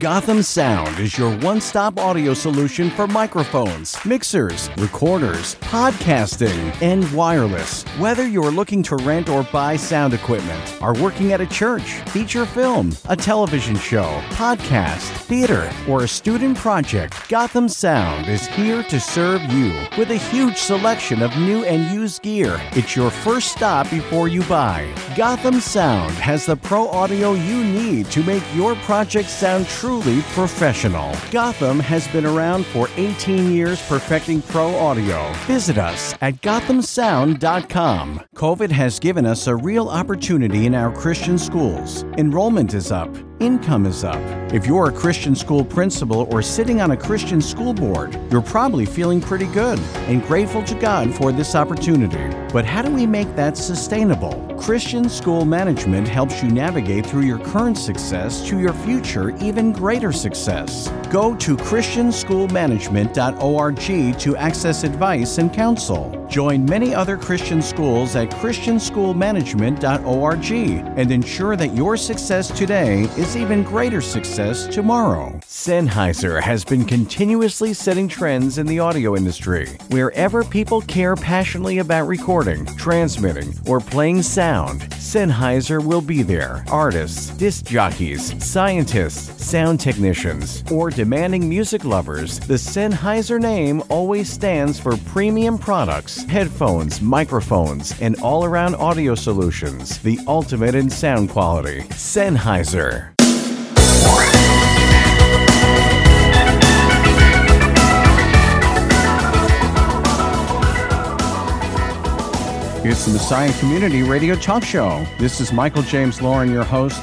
Gotham Sound is your one stop audio solution for microphones, mixers, recorders, podcasting, and wireless. Whether you're looking to rent or buy sound equipment, are working at a church, feature film, a television show, podcast, theater, or a student project, Gotham Sound is here to serve you with a huge selection of new and used gear. It's your first stop before you buy. Gotham Sound has the pro audio you need to make your project sound truly professional. Gotham has been around for 18 years perfecting pro audio. Visit us at gothamsound.com. COVID has given us a real opportunity in our Christian schools. Enrollment is up income is up. If you're a Christian school principal or sitting on a Christian school board, you're probably feeling pretty good and grateful to God for this opportunity. But how do we make that sustainable? Christian School Management helps you navigate through your current success to your future even greater success. Go to christianschoolmanagement.org to access advice and counsel. Join many other Christian schools at christianschoolmanagement.org and ensure that your success today is even greater success tomorrow. Sennheiser has been continuously setting trends in the audio industry. Wherever people care passionately about recording, transmitting, or playing sound, Sennheiser will be there. Artists, disc jockeys, scientists, sound technicians, or demanding music lovers, the Sennheiser name always stands for premium products, headphones, microphones, and all around audio solutions, the ultimate in sound quality. Sennheiser. It's the Messiah Community Radio Talk Show. This is Michael James Lauren, your host.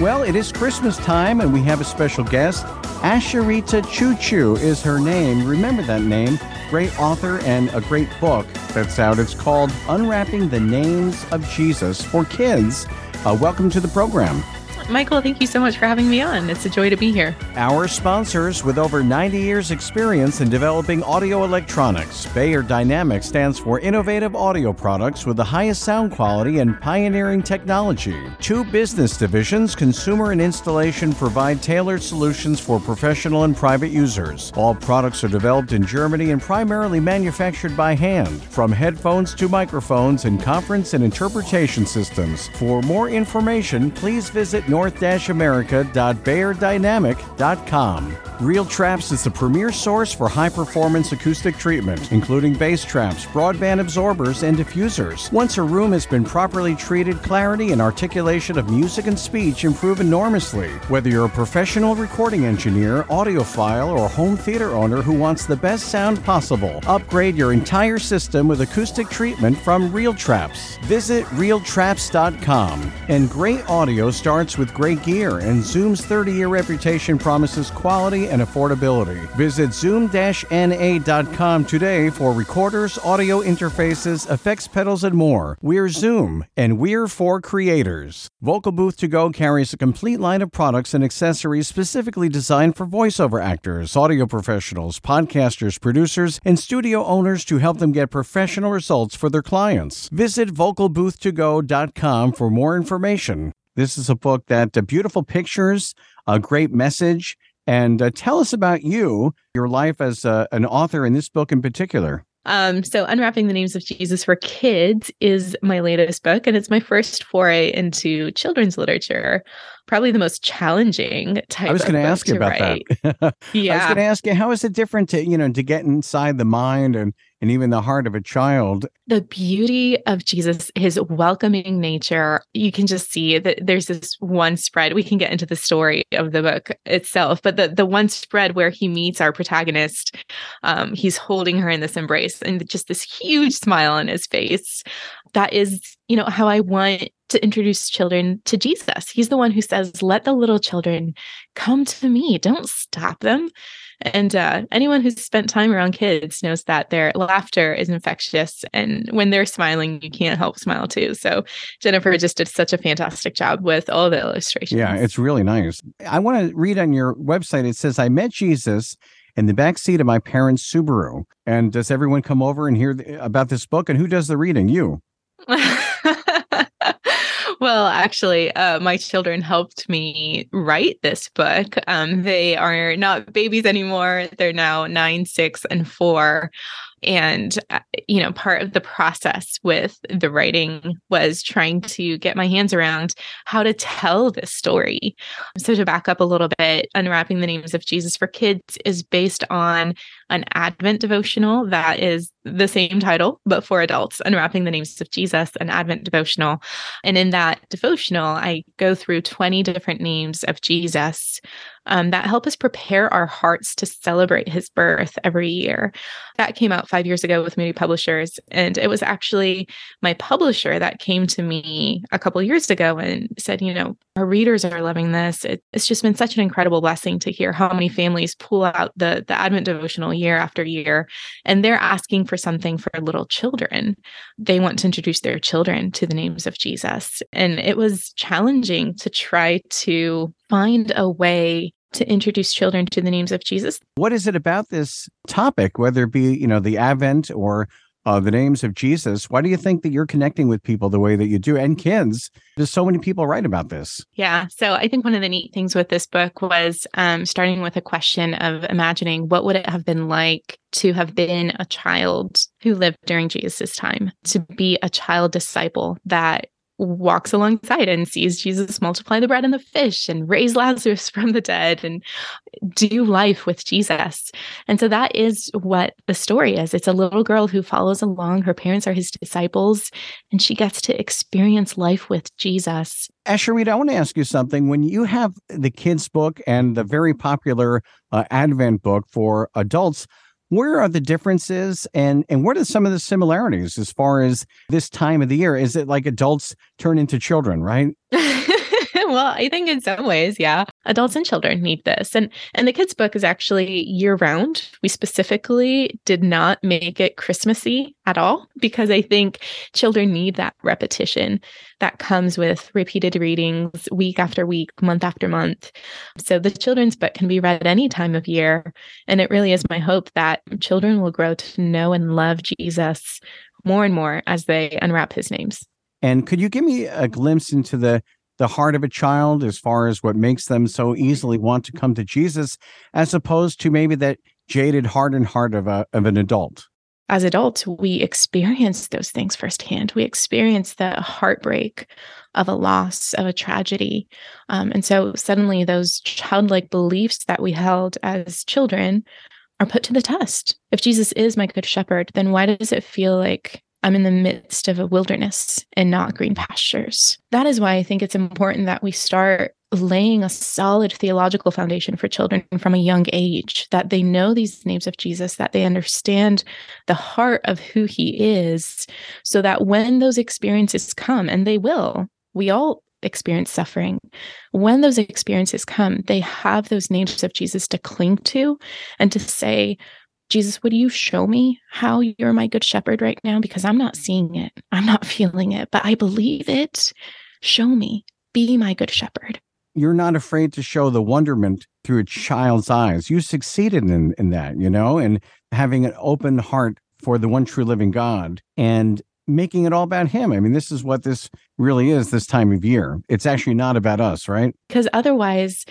Well, it is Christmas time, and we have a special guest. Asheritah Ciuciu is her name. Remember that name. Great author and a great book that's out. It's called Unwrapping the Names of Jesus for Kids. Uh, welcome to the program. Michael, thank you so much for having me on. It's a joy to be here. Our sponsors, with over 90 years' experience in developing audio electronics, Beyerdynamic stands for innovative audio products with the highest sound quality and pioneering technology. Two business divisions, consumer and installation, provide tailored solutions for professional and private users. All products are developed in Germany and primarily manufactured by hand, from headphones to microphones and conference and interpretation systems. For more information, please visit north-america.beyerdynamic.com. Real Traps is the premier source for high performance acoustic treatment, including bass traps, broadband absorbers, and diffusers. Once a room has been properly treated, clarity and articulation of music and speech improve enormously. Whether you're a professional recording engineer, audiophile, or home theater owner who wants the best sound possible, upgrade your entire system with acoustic treatment from Real Traps. Visit realtraps.com. And great audio starts with great gear, and Zoom's 30 year reputation promises quality and affordability. Visit zoom-na.com today for recorders, audio interfaces, effects pedals, and more. We're Zoom, and we're for creators. Vocal Booth To Go carries a complete line of products and accessories specifically designed for voiceover actors, audio professionals, podcasters, producers, and studio owners to help them get professional results for their clients. Visit vocalbooth2go.com for more information. This is a book that uh, beautiful pictures, a great message, and uh, tell us about you, your life as uh, an author in this book in particular. Um, so, Unwrapping the Names of Jesus for Kids is my latest book, and it's my first foray into children's literature. Probably the most challenging type. I was going to ask you about write. that. yeah, I was going to ask you how is it different to you know to get inside the mind and and even the heart of a child. The beauty of Jesus, his welcoming nature, you can just see that there's this one spread. We can get into the story of the book itself, but the, the one spread where he meets our protagonist, um, he's holding her in this embrace and just this huge smile on his face. That is, you know, how I want to introduce children to Jesus. He's the one who says, Let the little children come to me. Don't stop them. And uh, anyone who's spent time around kids knows that their laughter is infectious. And when they're smiling, you can't help smile too. So Jennifer just did such a fantastic job with all the illustrations. Yeah, it's really nice. I want to read on your website. It says, I met Jesus in the back seat of my parents' Subaru. And does everyone come over and hear th- about this book? And who does the reading? You. well, actually, uh, my children helped me write this book. Um, they are not babies anymore. They're now nine, six, and four and uh, you know part of the process with the writing was trying to get my hands around how to tell this story so to back up a little bit unwrapping the names of jesus for kids is based on an advent devotional that is the same title but for adults unwrapping the names of jesus an advent devotional and in that devotional i go through 20 different names of jesus um, that help us prepare our hearts to celebrate his birth every year. That came out five years ago with Moody Publishers. And it was actually my publisher that came to me a couple years ago and said, you know, our readers are loving this. It, it's just been such an incredible blessing to hear how many families pull out the, the Advent devotional year after year. And they're asking for something for little children. They want to introduce their children to the names of Jesus. And it was challenging to try to find a way to introduce children to the names of Jesus. What is it about this topic, whether it be, you know, the Advent or uh, the names of Jesus? Why do you think that you're connecting with people the way that you do and kids? There's so many people write about this. Yeah. So I think one of the neat things with this book was um, starting with a question of imagining what would it have been like to have been a child who lived during Jesus' time, to be a child disciple that walks alongside and sees Jesus multiply the bread and the fish and raise Lazarus from the dead and do life with Jesus. And so that is what the story is. It's a little girl who follows along. Her parents are his disciples, and she gets to experience life with Jesus. Asheritah, I want to ask you something. When you have the kids' book and the very popular uh, Advent book for adults, where are the differences and and what are some of the similarities as far as this time of the year? Is it like adults turn into children, right? well, I think in some ways, yeah, adults and children need this. And and the kids book is actually year round. We specifically did not make it Christmassy at all because I think children need that repetition that comes with repeated readings week after week, month after month. So the children's book can be read any time of year, and it really is my hope that children will grow to know and love Jesus more and more as they unwrap his names. And could you give me a glimpse into the the heart of a child as far as what makes them so easily want to come to Jesus, as opposed to maybe that jaded, hardened heart of a of an adult? As adults, we experience those things firsthand. We experience the heartbreak of a loss, of a tragedy. Um, and so suddenly those childlike beliefs that we held as children are put to the test. If Jesus is my good shepherd, then why does it feel like I'm in the midst of a wilderness and not green pastures. That is why I think it's important that we start laying a solid theological foundation for children from a young age, that they know these names of Jesus, that they understand the heart of who he is, so that when those experiences come, and they will, we all experience suffering. When those experiences come, they have those names of Jesus to cling to and to say, Jesus, would you show me how you're my good shepherd right now? Because I'm not seeing it, I'm not feeling it, but I believe it. Show me, be my good shepherd. You're not afraid to show the wonderment through a child's eyes. You succeeded in, in that, you know, and having an open heart for the one true living God and making it all about Him. I mean, this is what this really is this time of year. It's actually not about us, right? Because otherwise,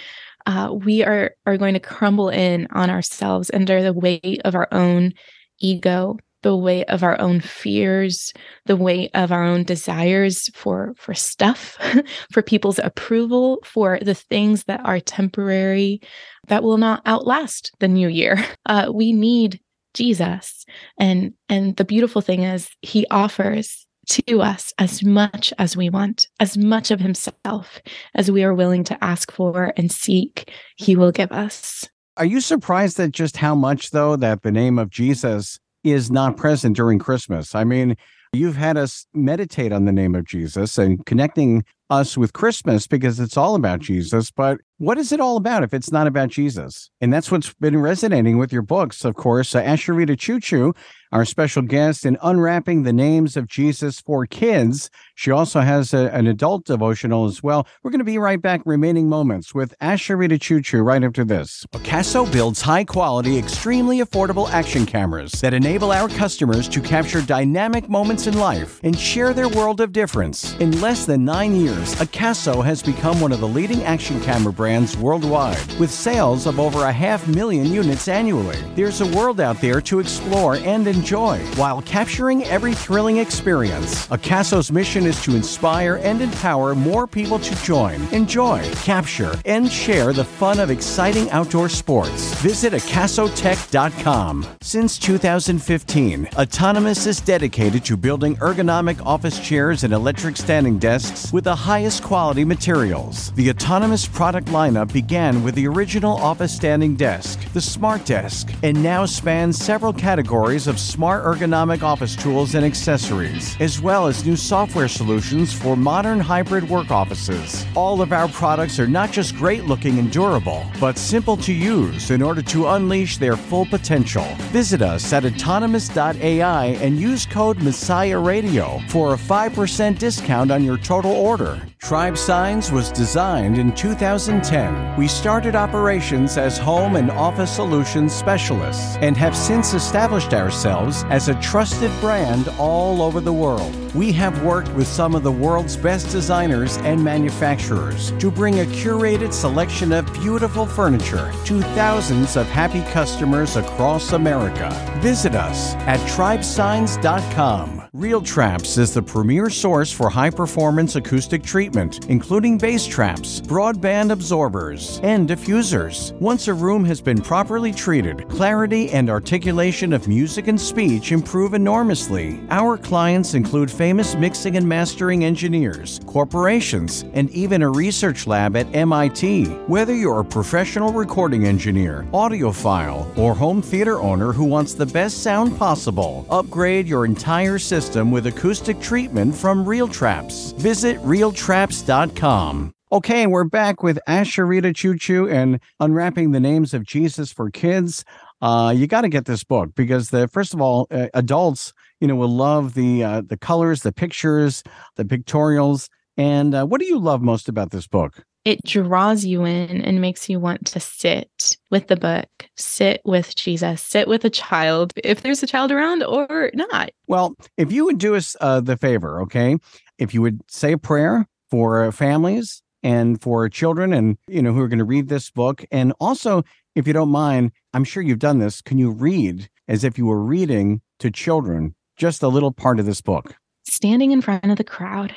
uh, we are are going to crumble in on ourselves under the weight of our own ego the weight of our own fears the weight of our own desires for for stuff for people's approval for the things that are temporary that will not outlast the new year. Uh, we need jesus. And and the beautiful thing is he offers to us as much as we want, as much of Himself as we are willing to ask for and seek, He will give us. Are you surprised at just how much, though, that the name of Jesus is not present during Christmas? I mean, you've had us meditate on the name of Jesus and connecting us with Christmas because it's all about Jesus. But what is it all about if it's not about Jesus? And that's what's been resonating with your books, of course. Uh, Asheritah Ciuciu our special guest in Unwrapping the Names of Jesus for Kids. She also has a, an adult devotional as well. We're going to be right back, remaining moments, with Asheritah Ciuciu right after this. Casso builds high quality, extremely affordable action cameras that enable our customers to capture dynamic moments in life and share their world of difference. In less than nine years, years, Akaso has become one of the leading action camera brands worldwide, with sales of over a half million units annually. There's a world out there to explore and enjoy while capturing every thrilling experience. Akaso's mission is to inspire and empower more people to join, enjoy, capture, and share the fun of exciting outdoor sports. Visit akasotech.com. Since 2015, Autonomous is dedicated to building ergonomic office chairs and electric standing desks with the highest quality materials. The Autonomous product lineup began with the original office standing desk, the Smart Desk, and now spans several categories of smart ergonomic office tools and accessories, as well as new software solutions for modern hybrid work offices. All of our products are not just great looking and durable, but simple to use in order to unleash their full potential. Visit us at autonomous.ai and use code Messiah Radio for a 5% discount on your total order. Tribesigns was designed in 2010. We started operations as home and office solutions specialists and have since established ourselves as a trusted brand all over the world. We have worked with some of the world's best designers and manufacturers to bring a curated selection of beautiful furniture to thousands of happy customers across America. Visit us at tribesigns.com. Real Traps is the premier source for high performance acoustic treatment, including bass traps, broadband absorbers, and diffusers. Once a room has been properly treated, clarity and articulation of music and speech improve enormously. Our clients include famous mixing and mastering engineers, corporations, and even a research lab at MIT. Whether you're a professional recording engineer, audiophile, or home theater owner who wants the best sound possible, upgrade your entire system with acoustic treatment from Real Traps. Visit realtraps.com. Okay, we're back with Asheritah Ciuciu and unwrapping the names of Jesus for kids. Uh, you got to get this book because the first of all, uh, adults, you know, will love the uh, the colors, the pictures, the pictorials. And uh, what do you love most about this book? It draws you in and makes you want to sit with the book, sit with Jesus, sit with a child, if there's a child around or not. Well, if you would do us uh, the favor, okay, if you would say a prayer for families and for children and you know who are going to read this book. And also if you don't mind i'm sure you've done this can you read as if you were reading to children just a little part of this book? Standing in front of the crowd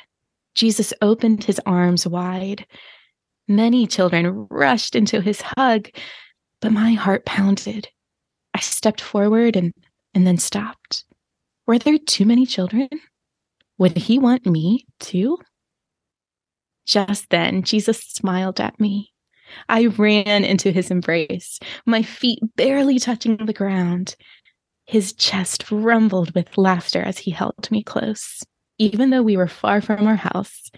jesus opened his arms wide Many children rushed into his hug, but my heart pounded. I stepped forward and, and then stopped. Were there too many children? Would he want me too? Just then, Jesus smiled at me. I ran into his embrace, my feet barely touching the ground. His chest rumbled with laughter as he held me close. Even though we were far from our house,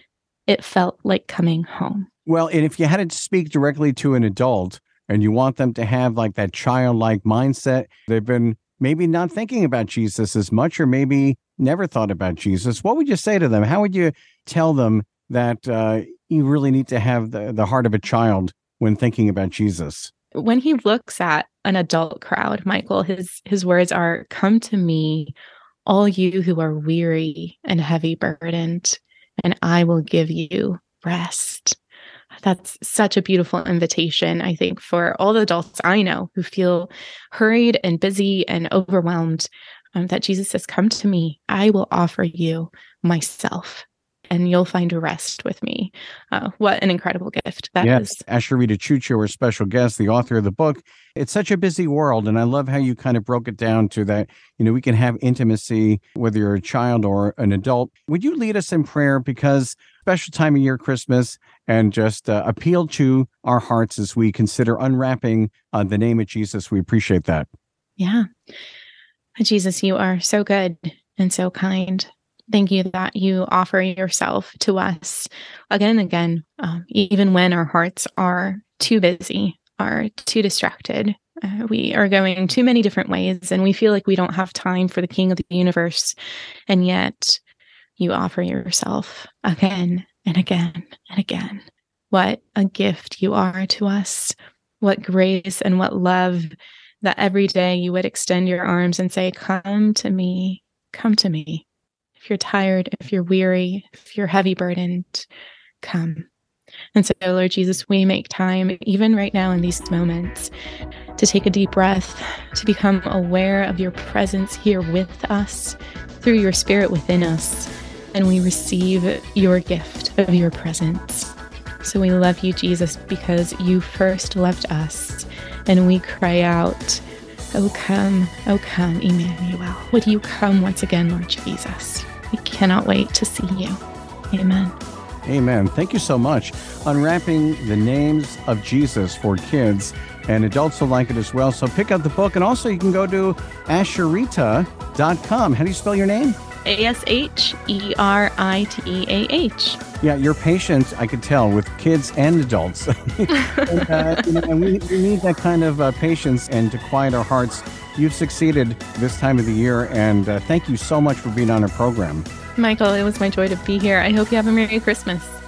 it felt like coming home. Well, and if you had to speak directly to an adult and you want them to have like that childlike mindset, they've been maybe not thinking about Jesus as much or maybe never thought about Jesus, what would you say to them? How would you tell them that uh, you really need to have the, the heart of a child when thinking about Jesus? When he looks at an adult crowd, Michael, his his words are, "Come to me, all you who are weary and heavy burdened, and I will give you rest." That's such a beautiful invitation, I think, for all the adults I know who feel hurried and busy and overwhelmed. Um, that Jesus says, Come to me, I will offer you myself and you'll find rest with me. Uh, what an incredible gift that yes. is. Asheritah Ciuciu, our special guest, the author of the book. It's such a busy world. And I love how you kind of broke it down to that, you know, we can have intimacy, whether you're a child or an adult. Would you lead us in prayer? Because special time of year, Christmas, and just uh, appeal to our hearts as we consider unwrapping uh, the name of Jesus. We appreciate that. Yeah. Jesus, you are so good and so kind. Thank you that you offer yourself to us again and again, um, even when our hearts are too busy, are too distracted. Uh, we are going too many different ways, and we feel like we don't have time for the King of the universe. And yet, you offer yourself again and again and again. What a gift you are to us. What grace and what love that every day you would extend your arms and say, Come to me, come to me. If you're tired, if you're weary, if you're heavy burdened, come. And so, Lord Jesus, we make time, even right now in these moments, to take a deep breath, to become aware of your presence here with us through your spirit within us. And we receive your gift of your presence. So we love you, Jesus, because you first loved us. And we cry out, Oh, come, oh, come, Emmanuel. Would you come once again, Lord Jesus? We cannot wait to see you. Amen. Amen. Thank you so much. Unwrapping the names of Jesus for kids and adults will like it as well. So pick up the book. And also, you can go to asheritah.com. How do you spell your name? A S H E R I T E A H. Yeah, you're patient, I could tell, with kids and adults. and, uh, you know, and we, we, need that kind of uh, patience and to quiet our hearts. You've succeeded this time of the year, and uh, thank you so much for being on our program. Michael, it was my joy to be here. I hope you have a Merry Christmas.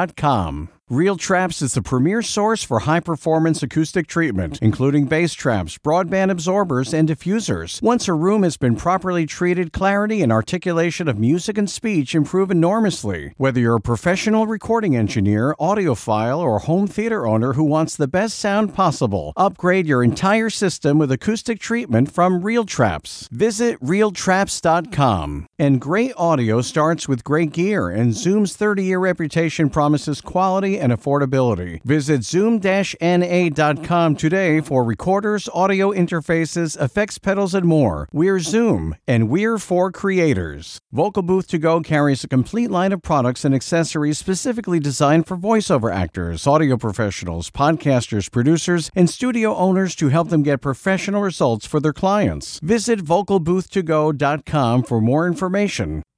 north-america.beyerdynamic.com Real Traps is the premier source for high performance acoustic treatment, including bass traps, broadband absorbers, and diffusers. Once a room has been properly treated, clarity and articulation of music and speech improve enormously. Whether you're a professional recording engineer, audiophile, or home theater owner who wants the best sound possible, upgrade your entire system with acoustic treatment from Real Traps. Visit realtraps.com. And great audio starts with great gear, and Zoom's 30 year reputation promises quality and affordability. Visit zoom-na.com today for recorders, audio interfaces, effects pedals, and more. We're Zoom, and we're for creators. Vocal Booth To Go carries a complete line of products and accessories specifically designed for voiceover actors, audio professionals, podcasters, producers, and studio owners to help them get professional results for their clients. Visit vocalbooth2go.com for more information